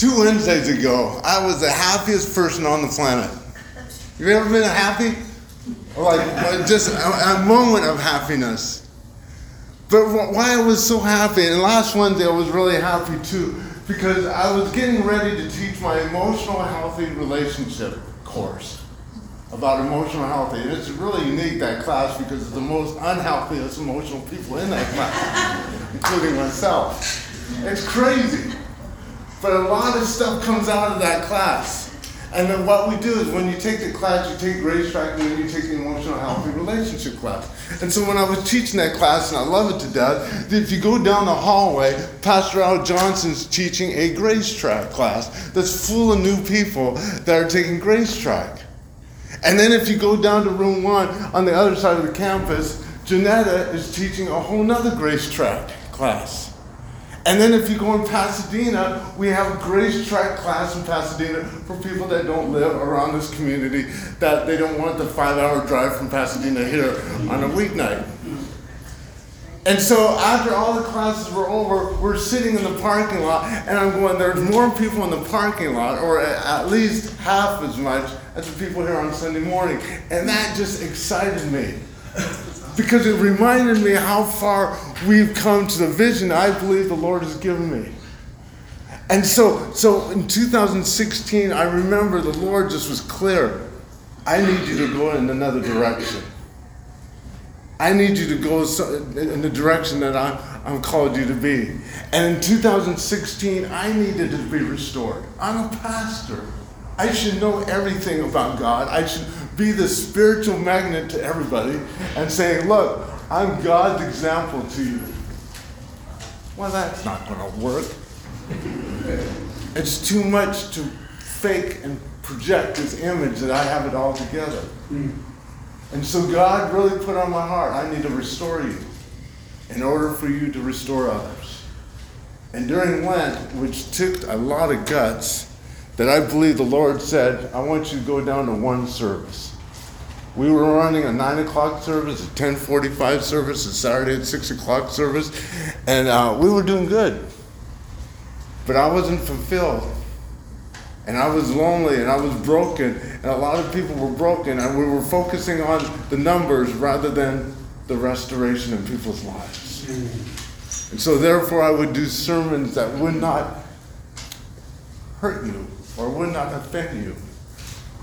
two Wednesdays ago, I was the happiest person on the planet. You ever been happy? Like just a, a moment of happiness. But why I was so happy, and last Wednesday I was really happy too, because I was getting ready to teach my emotional healthy relationship course about emotional healthy. And it's really unique, that class, because it's the most unhealthiest emotional people in that class, including myself. It's crazy. But a lot of stuff comes out of that class. And then what we do is when you take the class, you take Grace Track, and then you take the Emotional Healthy Relationship class. And so when I was teaching that class, and I love it to death, if you go down the hallway, Pastor Al Johnson's teaching a Grace Track class that's full of new people that are taking Grace Track. And then if you go down to room one on the other side of the campus, Janetta is teaching a whole nother Grace Track class. And then if you go in Pasadena, we have a Grace Track class in Pasadena for people that don't live around this community, that they don't want the five hour drive from Pasadena here on a weeknight. And so after all the classes were over, we're sitting in the parking lot, and I'm going, there's more people in the parking lot, or at least half as much as the people here on Sunday morning. And that just excited me because it reminded me how far we've come to the vision I believe the Lord has given me. And so, so in 2016, I remember the Lord just was clear. I need you to go in another direction. I need you to go in the direction that I'm, I'm called you to be. And in 2016, I needed to be restored. I'm a pastor. I should know everything about God. I should be the spiritual magnet to everybody and saying, Look, I'm God's example to you. Well, that's not going to work. It's too much to fake and project this image that I have it all together. And so God really put on my heart, I need to restore you in order for you to restore others. And during Lent, which took a lot of guts, that I believe the Lord said, I want you to go down to one service. We were running a nine o'clock service, a ten forty-five service, a Saturday at six o'clock service, and uh, we were doing good. But I wasn't fulfilled, and I was lonely, and I was broken, and a lot of people were broken, and we were focusing on the numbers rather than the restoration in people's lives. And so, therefore, I would do sermons that would not hurt you or would not offend you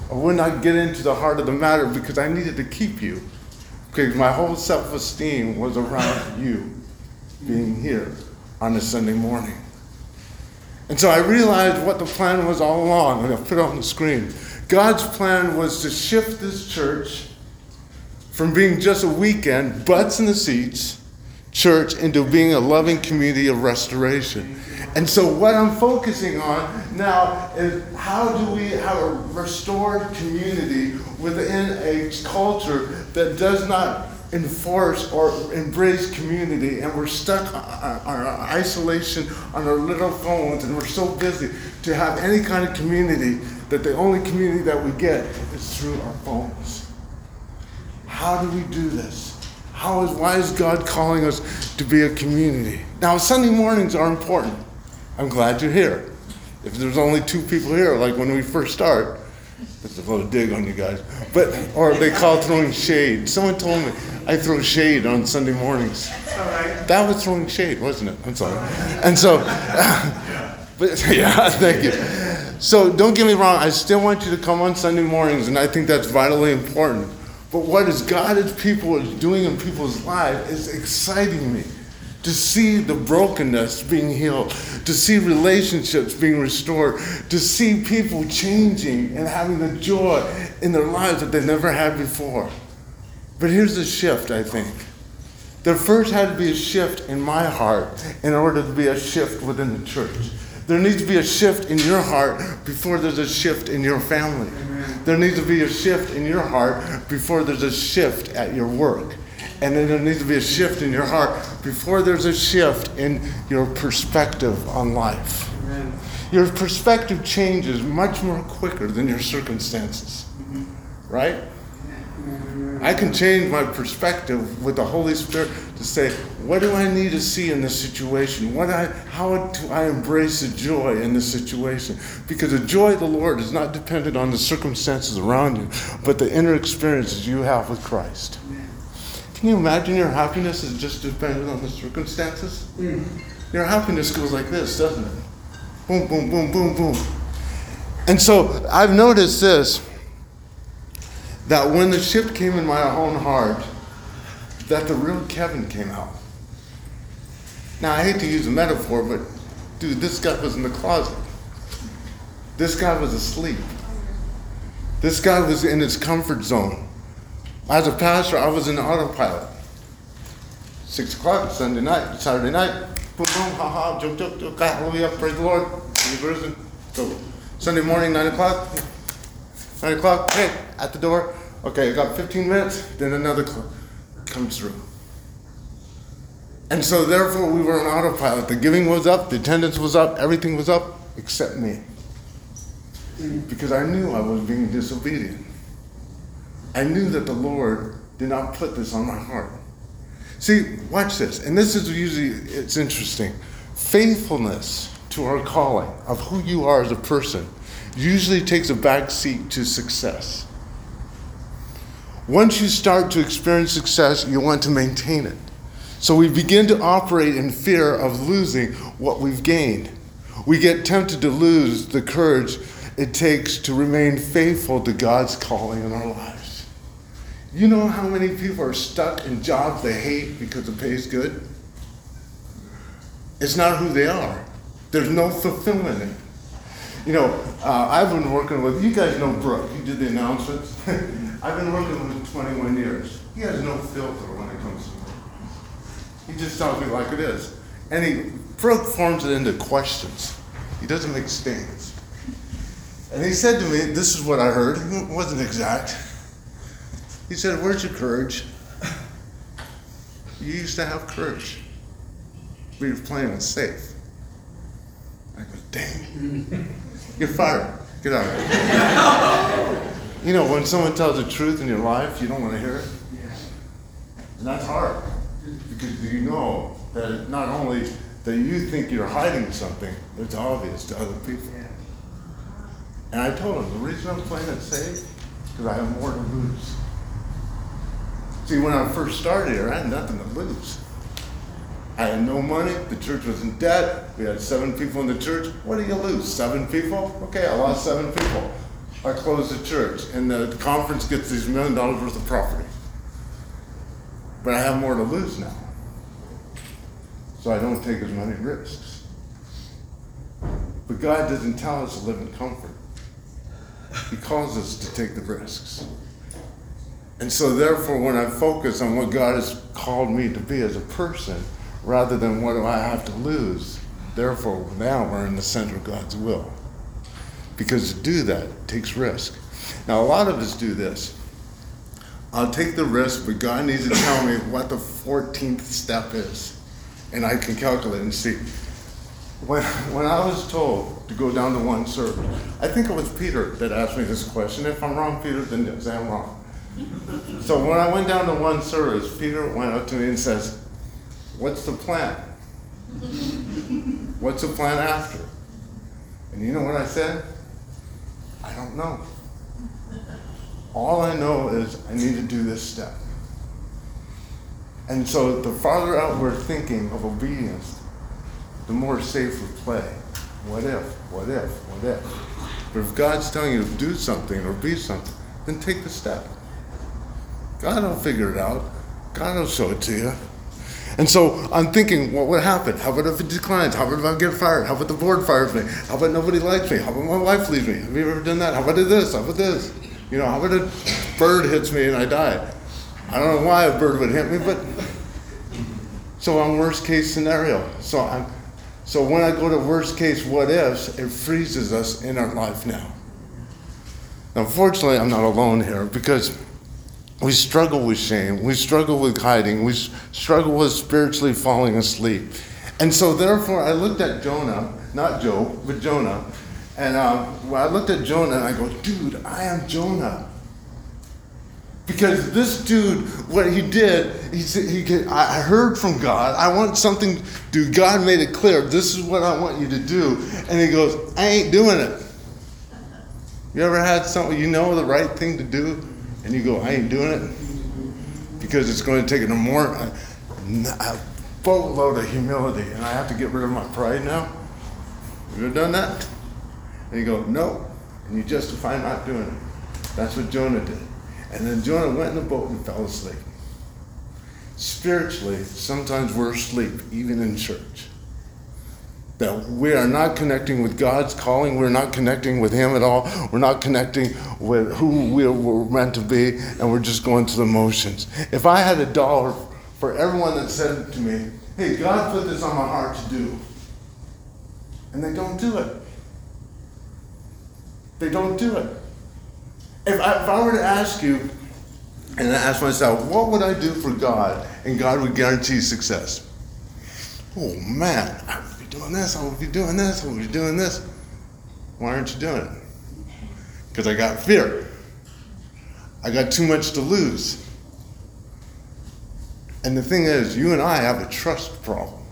or would not get into the heart of the matter because I needed to keep you. Because my whole self esteem was around you being here on a Sunday morning. And so I realized what the plan was all along, and I put it on the screen. God's plan was to shift this church from being just a weekend, butts in the seats, church into being a loving community of restoration. And so, what I'm focusing on now is how do we have a restored community within a culture that does not enforce or embrace community, and we're stuck on our isolation on our little phones, and we're so busy to have any kind of community that the only community that we get is through our phones. How do we do this? How is, why is God calling us to be a community? Now, Sunday mornings are important. I'm glad you're here. If there's only two people here, like when we first start, that's a little dig on you guys. But or they call throwing shade. Someone told me I throw shade on Sunday mornings. That was throwing shade, wasn't it? I'm sorry. And so, but yeah, thank you. So don't get me wrong. I still want you to come on Sunday mornings, and I think that's vitally important. But what is God as people is doing in people's lives is exciting me to see the brokenness being healed, to see relationships being restored, to see people changing and having the joy in their lives that they never had before. But here's the shift, I think. There first had to be a shift in my heart in order to be a shift within the church. There needs to be a shift in your heart before there's a shift in your family. There needs to be a shift in your heart before there's a shift at your work. And then there needs to be a shift in your heart before there's a shift in your perspective on life. Amen. Your perspective changes much more quicker than your circumstances. Mm-hmm. Right? I can change my perspective with the Holy Spirit to say, What do I need to see in this situation? What I, how do I embrace the joy in this situation? Because the joy of the Lord is not dependent on the circumstances around you, but the inner experiences you have with Christ. Can you imagine your happiness is just dependent on the circumstances? Mm-hmm. Your happiness goes like this, doesn't it? Boom, boom, boom, boom, boom. And so I've noticed this that when the shift came in my own heart, that the real Kevin came out. Now, I hate to use a metaphor, but dude, this guy was in the closet. This guy was asleep. This guy was in his comfort zone. As a pastor, I was in autopilot. Six o'clock, Sunday night, Saturday night, boom, boom, ha ha, joke, joke, joke, hallelujah, praise the Lord, he's risen. Sunday morning, nine o'clock, nine o'clock, hey, at the door. Okay, I got 15 minutes, then another comes through. And so, therefore, we were on autopilot. The giving was up, the attendance was up, everything was up except me. Because I knew I was being disobedient. I knew that the Lord did not put this on my heart. See, watch this. And this is usually, it's interesting. Faithfulness to our calling of who you are as a person usually takes a back seat to success. Once you start to experience success, you want to maintain it. So we begin to operate in fear of losing what we've gained. We get tempted to lose the courage it takes to remain faithful to God's calling in our lives. You know how many people are stuck in jobs they hate because the pay is good? It's not who they are. There's no fulfillment in it. You know, uh, I've been working with, you guys know Brooke, he did the announcements. I've been working with him 21 years. He has no filter when it comes to me. He just tells me like it is. And he, Brooke forms it into questions. He doesn't make statements. And he said to me, this is what I heard, it wasn't exact. He said, Where's your courage? You used to have courage. We were playing it safe. I go, dang. You're fired. Get out of here. you know, when someone tells the truth in your life, you don't want to hear it. And that's hard. Because you know that not only that you think you're hiding something, it's obvious to other people. And I told him, the reason I'm playing it safe, because I have more to lose. See, when I first started here, I had nothing to lose. I had no money. The church was in debt. We had seven people in the church. What do you lose? Seven people? Okay, I lost seven people. I closed the church, and the conference gets these million dollars worth of property. But I have more to lose now. So I don't take as many risks. But God doesn't tell us to live in comfort, He calls us to take the risks. And so, therefore, when I focus on what God has called me to be as a person, rather than what do I have to lose. Therefore, now we're in the center of God's will. Because to do that takes risk. Now, a lot of us do this. I'll take the risk, but God needs to tell me what the 14th step is. And I can calculate and see. When, when I was told to go down to one service, I think it was Peter that asked me this question. If I'm wrong, Peter, then say I'm wrong. So when I went down to one service, Peter went up to me and says, What's the plan? What's the plan after? And you know what I said? I don't know. All I know is I need to do this step. And so the farther out we're thinking of obedience, the more safe we play. What if? What if? What if? But if God's telling you to do something or be something, then take the step. God will figure it out. God will show it to you. And so I'm thinking, what would happen? How about if it declines? How about if I get fired? How about the board fires me? How about nobody likes me? How about my wife leaves me? Have you ever done that? How about this? How about this? You know, how about a bird hits me and I die? I don't know why a bird would hit me, but so I'm worst case scenario. So I'm so when I go to worst case what ifs, it freezes us in our life now. Unfortunately, I'm not alone here because we struggle with shame. We struggle with hiding. We struggle with spiritually falling asleep. And so, therefore, I looked at Jonah, not Joe, but Jonah. And um, I looked at Jonah and I go, dude, I am Jonah. Because this dude, what he did, he said, he, I heard from God. I want something, dude. God made it clear. This is what I want you to do. And he goes, I ain't doing it. You ever had something, you know the right thing to do, and you go, I ain't doing it? Because it's going to take a more, a boatload of humility, and I have to get rid of my pride now? You ever done that? And you go, no. And you justify not doing it. That's what Jonah did. And then Jonah went in the boat and fell asleep. Spiritually, sometimes we're asleep, even in church. That we are not connecting with God's calling, we're not connecting with Him at all, we're not connecting with who we were meant to be, and we're just going through the motions. If I had a dollar for everyone that said to me, hey, God put this on my heart to do, and they don't do it, they don't do it. If I, if I were to ask you, and I ask myself, what would I do for God? And God would guarantee success. Oh man, I doing this, I would be doing this, I would be doing this. Why aren't you doing it? Because I got fear. I got too much to lose. And the thing is, you and I have a trust problem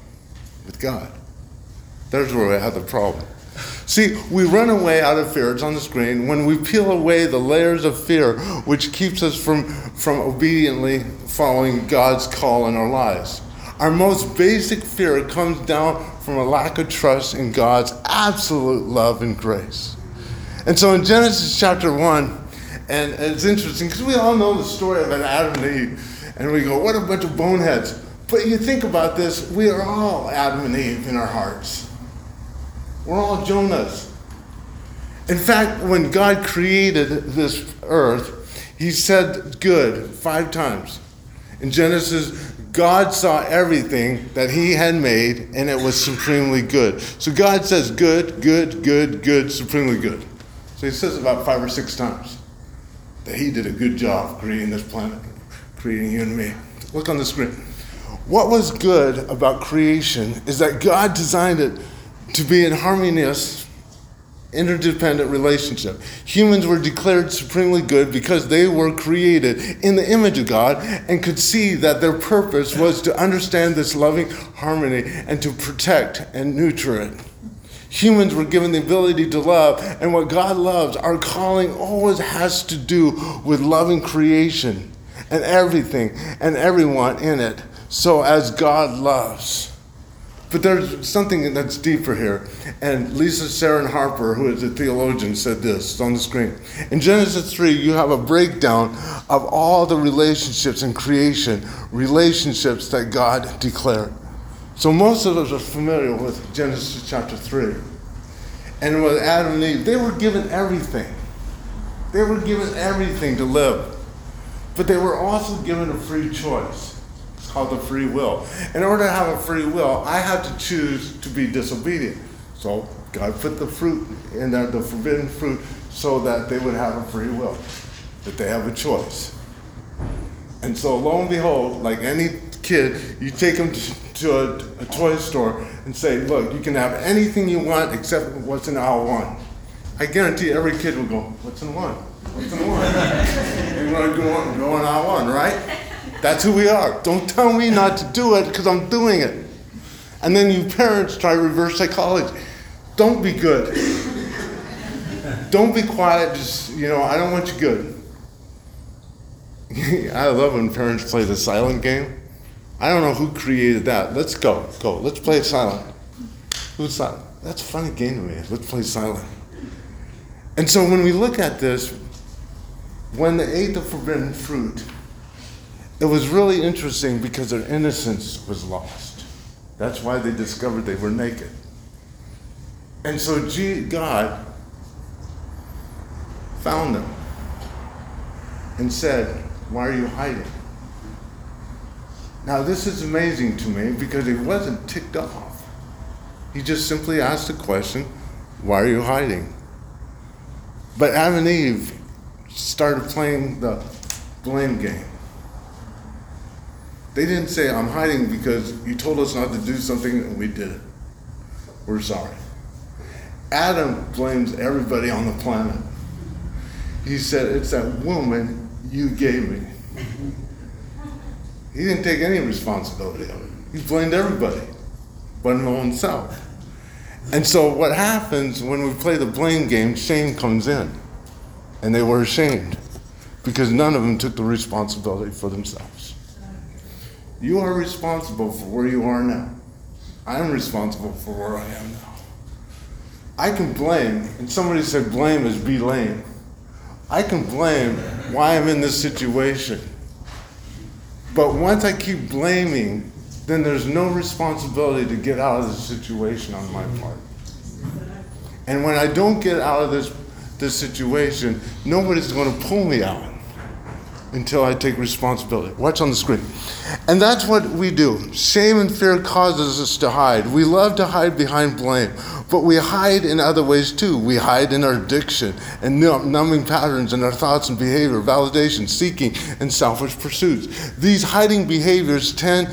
with God. There's where we have the problem. See, we run away out of fear. It's on the screen. When we peel away the layers of fear, which keeps us from, from obediently following God's call in our lives. Our most basic fear comes down from a lack of trust in God's absolute love and grace. And so in Genesis chapter 1, and it's interesting because we all know the story of Adam and Eve, and we go, what a bunch of boneheads. But you think about this, we are all Adam and Eve in our hearts. We're all Jonahs. In fact, when God created this earth, he said good five times. In Genesis, God saw everything that he had made and it was supremely good. So God says good, good, good, good, supremely good. So he says about five or six times that he did a good job creating this planet, creating you and me. Look on the screen. What was good about creation is that God designed it to be in harmonious, interdependent relationship. Humans were declared supremely good because they were created in the image of God and could see that their purpose was to understand this loving harmony and to protect and nurture it. Humans were given the ability to love, and what God loves, our calling always has to do with loving creation and everything and everyone in it. So, as God loves. But there's something that's deeper here. And Lisa Sharon Harper, who is a theologian, said this on the screen. In Genesis 3, you have a breakdown of all the relationships in creation, relationships that God declared. So most of us are familiar with Genesis chapter 3. And with Adam and Eve, they were given everything. They were given everything to live. But they were also given a free choice called the free will. In order to have a free will, I had to choose to be disobedient. So God put the fruit in there, the forbidden fruit, so that they would have a free will, that they have a choice. And so, lo and behold, like any kid, you take them to a, a toy store and say, Look, you can have anything you want except what's in aisle one. I guarantee every kid will go, What's in one? What's in one? You're going to go on, go on aisle one, right? That's who we are. Don't tell me not to do it because I'm doing it. And then you parents try reverse psychology. Don't be good. Don't be quiet. Just, you know, I don't want you good. I love when parents play the silent game. I don't know who created that. Let's go. Go. Let's play silent. Who's silent? That's a funny game to me. Let's play silent. And so when we look at this, when they ate the forbidden fruit, it was really interesting because their innocence was lost. That's why they discovered they were naked. And so God found them and said, Why are you hiding? Now, this is amazing to me because he wasn't ticked off. He just simply asked the question, Why are you hiding? But Adam and Eve started playing the blame game. They didn't say, I'm hiding because you told us not to do something and we did it. We're sorry. Adam blames everybody on the planet. He said, It's that woman you gave me. He didn't take any responsibility of it. He blamed everybody but himself. And so what happens when we play the blame game, shame comes in. And they were ashamed because none of them took the responsibility for themselves. You are responsible for where you are now. I am responsible for where I am now. I can blame, and somebody said blame is be lame. I can blame why I'm in this situation. But once I keep blaming, then there's no responsibility to get out of the situation on my part. And when I don't get out of this, this situation, nobody's going to pull me out until I take responsibility. Watch on the screen. And that's what we do. Shame and fear causes us to hide. We love to hide behind blame, but we hide in other ways too. We hide in our addiction and numbing patterns in our thoughts and behavior, validation, seeking, and selfish pursuits. These hiding behaviors tend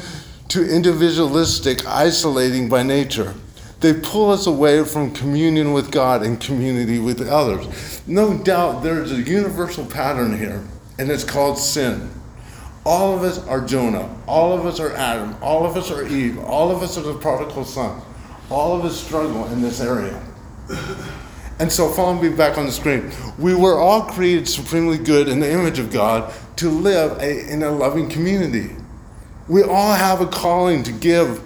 to individualistic, isolating by nature. They pull us away from communion with God and community with others. No doubt there's a universal pattern here, and it's called sin. All of us are Jonah. All of us are Adam. All of us are Eve. All of us are the prodigal son. All of us struggle in this area. And so, follow me back on the screen. We were all created supremely good in the image of God to live a, in a loving community. We all have a calling to give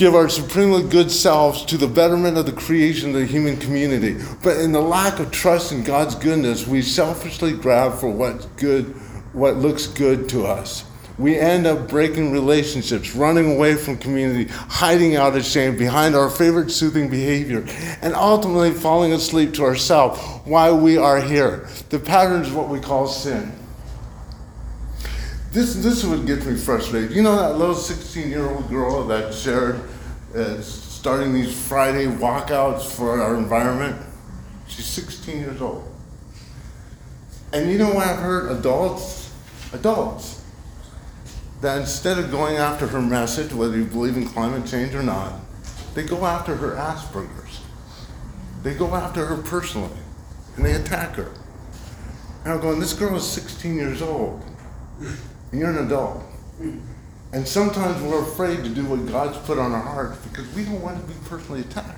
give our supremely good selves to the betterment of the creation of the human community. But in the lack of trust in God's goodness, we selfishly grab for what's good, what looks good to us. We end up breaking relationships, running away from community, hiding out of shame behind our favorite soothing behavior, and ultimately falling asleep to ourselves while we are here. The pattern is what we call sin. This, this is what gets me frustrated. You know that little 16 year old girl that shared uh, starting these Friday walkouts for our environment? She's 16 years old. And you know what I've heard? Adults, adults, that instead of going after her message, whether you believe in climate change or not, they go after her Asperger's. They go after her personally, and they attack her. And I'm going, this girl is 16 years old. And you're an adult. And sometimes we're afraid to do what God's put on our hearts because we don't want to be personally attacked.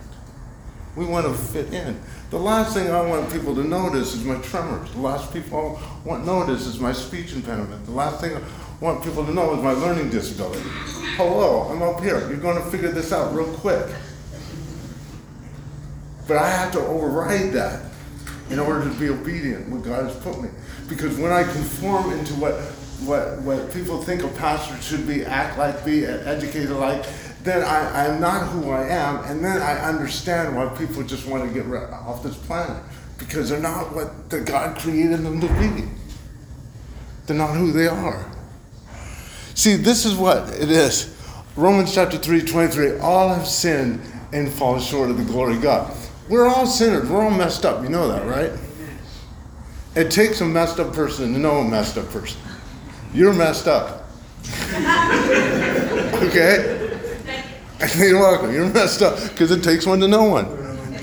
We want to fit in. The last thing I want people to notice is my tremors. The last people I want notice is my speech impediment. The last thing I want people to know is my learning disability. Hello, I'm up here. You're going to figure this out real quick. But I have to override that in order to be obedient what God has put me. Because when I conform into what what, what people think a pastor should be, act like, be, educated like, then I, I'm not who I am, and then I understand why people just want to get off this planet because they're not what the God created them to be. They're not who they are. See, this is what it is. Romans chapter 3, 23, all have sinned and fall short of the glory of God. We're all sinners. We're all messed up. You know that, right? It takes a messed up person to know a messed up person. You're messed up. okay? You're welcome. You're messed up because it takes one to know one.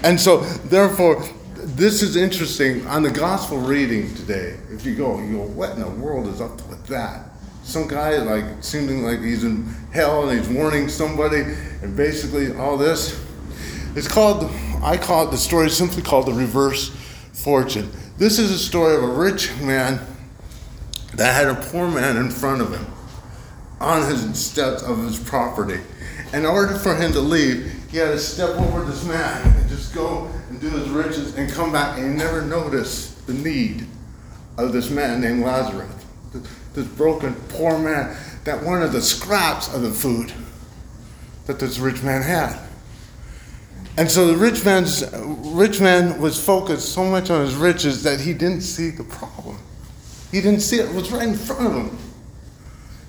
And so, therefore, this is interesting on the gospel reading today. If you go, you go, what in the world is up with that? Some guy like seeming like he's in hell and he's warning somebody, and basically all this. It's called, I call it the story simply called the reverse fortune. This is a story of a rich man that had a poor man in front of him on his steps of his property. In order for him to leave, he had to step over this man and just go and do his riches and come back and never noticed the need of this man named Lazarus, this broken poor man that wanted the scraps of the food that this rich man had. And so the rich man's rich man was focused so much on his riches that he didn't see the problem. He didn't see it, it was right in front of him.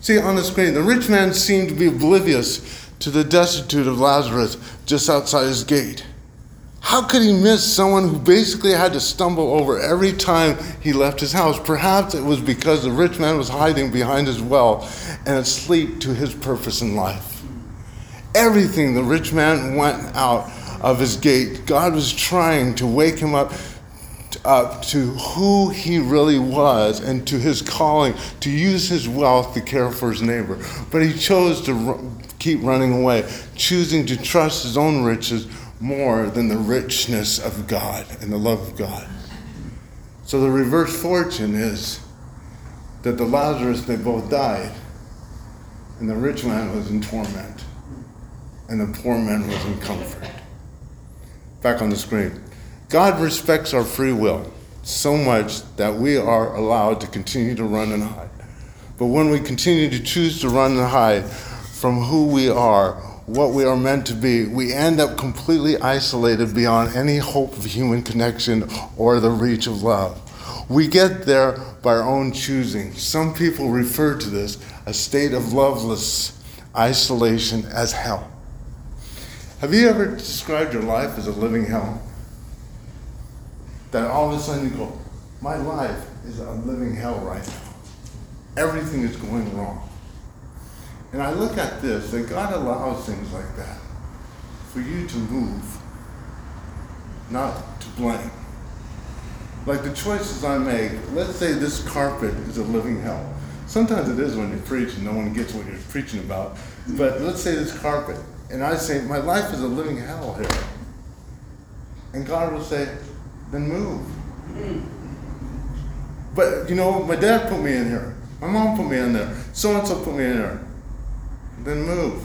See on the screen, the rich man seemed to be oblivious to the destitute of Lazarus just outside his gate. How could he miss someone who basically had to stumble over every time he left his house? Perhaps it was because the rich man was hiding behind his well and asleep to his purpose in life. Everything the rich man went out of his gate, God was trying to wake him up uh, to who he really was and to his calling to use his wealth to care for his neighbor. But he chose to r- keep running away, choosing to trust his own riches more than the richness of God and the love of God. So the reverse fortune is that the Lazarus, they both died, and the rich man was in torment, and the poor man was in comfort. Back on the screen. God respects our free will so much that we are allowed to continue to run and hide. But when we continue to choose to run and hide from who we are, what we are meant to be, we end up completely isolated beyond any hope of human connection or the reach of love. We get there by our own choosing. Some people refer to this, a state of loveless isolation, as hell. Have you ever described your life as a living hell? That all of a sudden you go, my life is a living hell right now. Everything is going wrong. And I look at this, that God allows things like that for you to move, not to blame. Like the choices I make, let's say this carpet is a living hell. Sometimes it is when you preach and no one gets what you're preaching about. But let's say this carpet, and I say, my life is a living hell here. And God will say, then move. Hmm. But you know, my dad put me in here. My mom put me in there. So and so put me in there. Then move.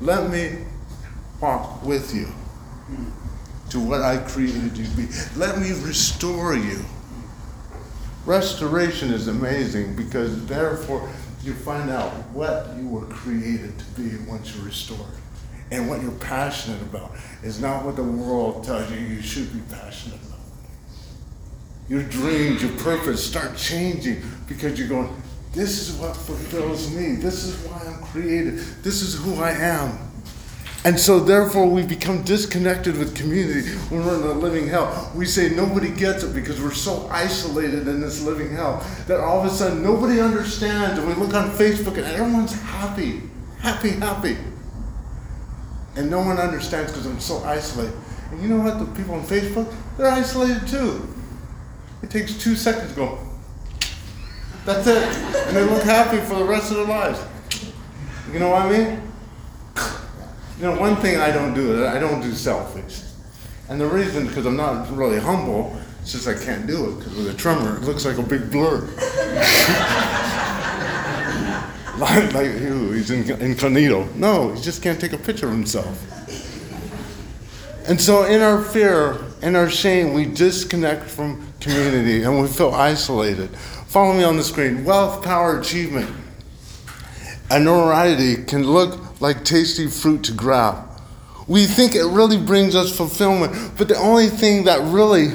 Let me walk with you hmm. to what I created you to be. Let me restore you. Restoration is amazing because therefore you find out what you were created to be once you're restored and what you're passionate about is not what the world tells you you should be passionate about. Your dreams, your purpose start changing because you're going, this is what fulfills me. This is why I'm created. This is who I am. And so, therefore, we become disconnected with community when we're in a living hell. We say nobody gets it because we're so isolated in this living hell that all of a sudden nobody understands. And we look on Facebook and everyone's happy, happy, happy and no one understands because I'm so isolated. And you know what? The people on Facebook, they're isolated too. It takes two seconds to go. That's it. And they look happy for the rest of their lives. You know what I mean? You know, one thing I don't do, I don't do selfies. And the reason, because I'm not really humble, it's just I can't do it, because with a tremor, it looks like a big blur. like, like who? He's in, incognito. No, he just can't take a picture of himself. And so, in our fear, in our shame, we disconnect from community and we feel isolated. Follow me on the screen. Wealth, power, achievement, and notoriety can look like tasty fruit to grab. We think it really brings us fulfillment, but the only thing that really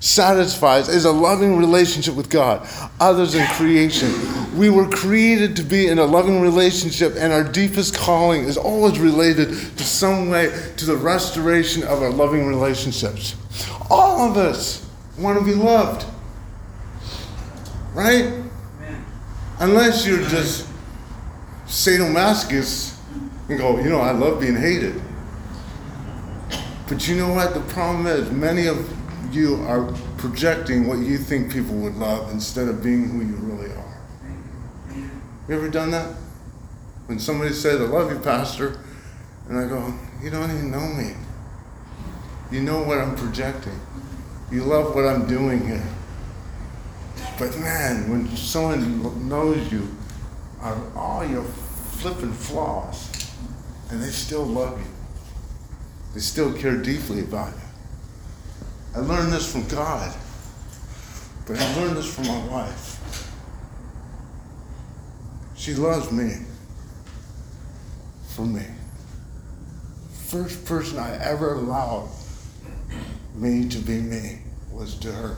satisfies is a loving relationship with God, others, and creation. We were created to be in a loving relationship, and our deepest calling is always related to some way to the restoration of our loving relationships. All of us want to be loved, right? Unless you're just sadomasochist and go, you know, I love being hated. But you know what? The problem is, many of you are projecting what you think people would love instead of being who you really are. You ever done that? When somebody says, I love you, Pastor, and I go, You don't even know me. You know what I'm projecting. You love what I'm doing here. But man, when someone knows you on all your flipping flaws, and they still love you, they still care deeply about you. I learned this from God, but I learned this from my wife. She loves me for me. First person I ever allowed me to be me was to her.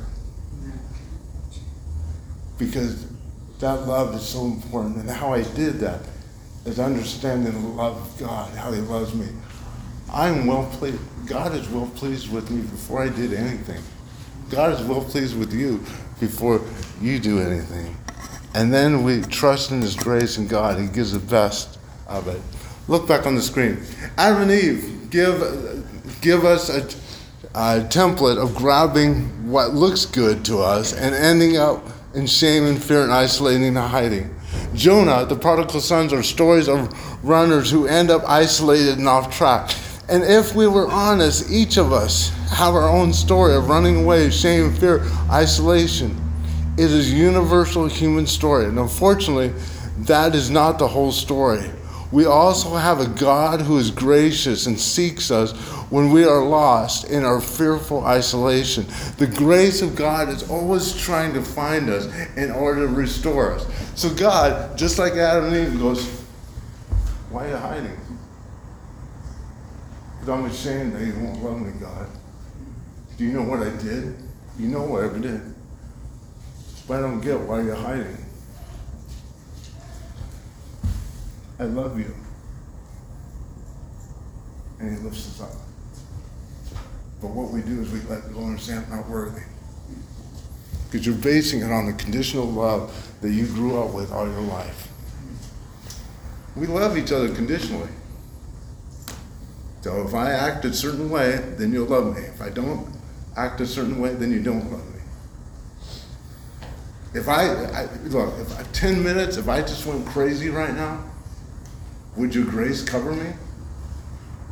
Because that love is so important. And how I did that is understanding the love of God, how He loves me. I'm well pleased. God is well pleased with me before I did anything. God is well pleased with you before you do anything. And then we trust in His grace and God. He gives the best of it. Look back on the screen. Adam and Eve give, give us a, uh, template of grabbing what looks good to us and ending up in shame and fear and isolating and hiding. Jonah, the prodigal sons, are stories of runners who end up isolated and off track. And if we were honest, each of us have our own story of running away, shame, fear, isolation. It is a universal human story. And unfortunately, that is not the whole story. We also have a God who is gracious and seeks us when we are lost in our fearful isolation. The grace of God is always trying to find us in order to restore us. So, God, just like Adam and Eve, goes, Why are you hiding? I'm ashamed that you won't love me, God. Do you know what I did? You know what I did. But I don't get why you're hiding. I love you. And he lifts us up. But what we do is we let go and say, I'm not worthy. Because you're basing it on the conditional love that you grew up with all your life. We love each other conditionally. So if I act a certain way, then you'll love me. If I don't act a certain way, then you don't love me. If I, I look, if I, 10 minutes, if I just went crazy right now, would your grace cover me?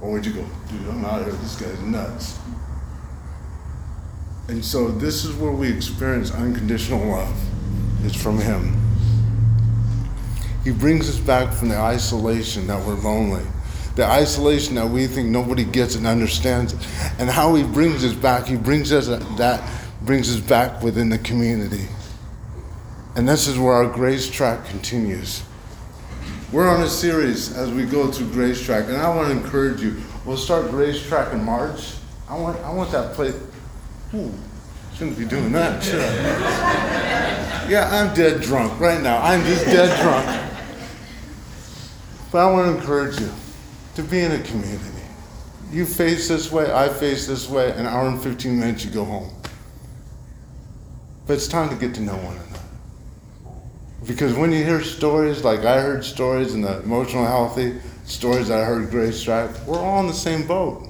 Or would you go, dude, I'm out of here, this guy's nuts? And so this is where we experience unconditional love. It's from Him. He brings us back from the isolation that we're lonely, the isolation that we think nobody gets and understands. And how He brings us back, He brings us uh, that brings us back within the community. And this is where our grace track continues. We're on a series as we go through Grace Track, and I want to encourage you. We'll start Grace Track in March. I want, I want that place. Ooh, shouldn't be doing that? Yeah, I'm dead drunk right now. I'm just dead drunk. But I want to encourage you to be in a community. You face this way, I face this way, an hour and 15 minutes, you go home. But it's time to get to know one another. Because when you hear stories like I heard stories in the emotional healthy, stories that I heard Grace we're all in the same boat.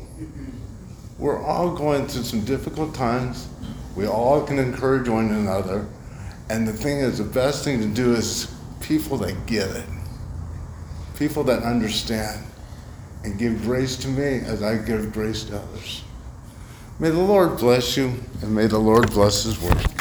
We're all going through some difficult times. We all can encourage one another. And the thing is, the best thing to do is people that get it, people that understand, and give grace to me as I give grace to others. May the Lord bless you, and may the Lord bless His word.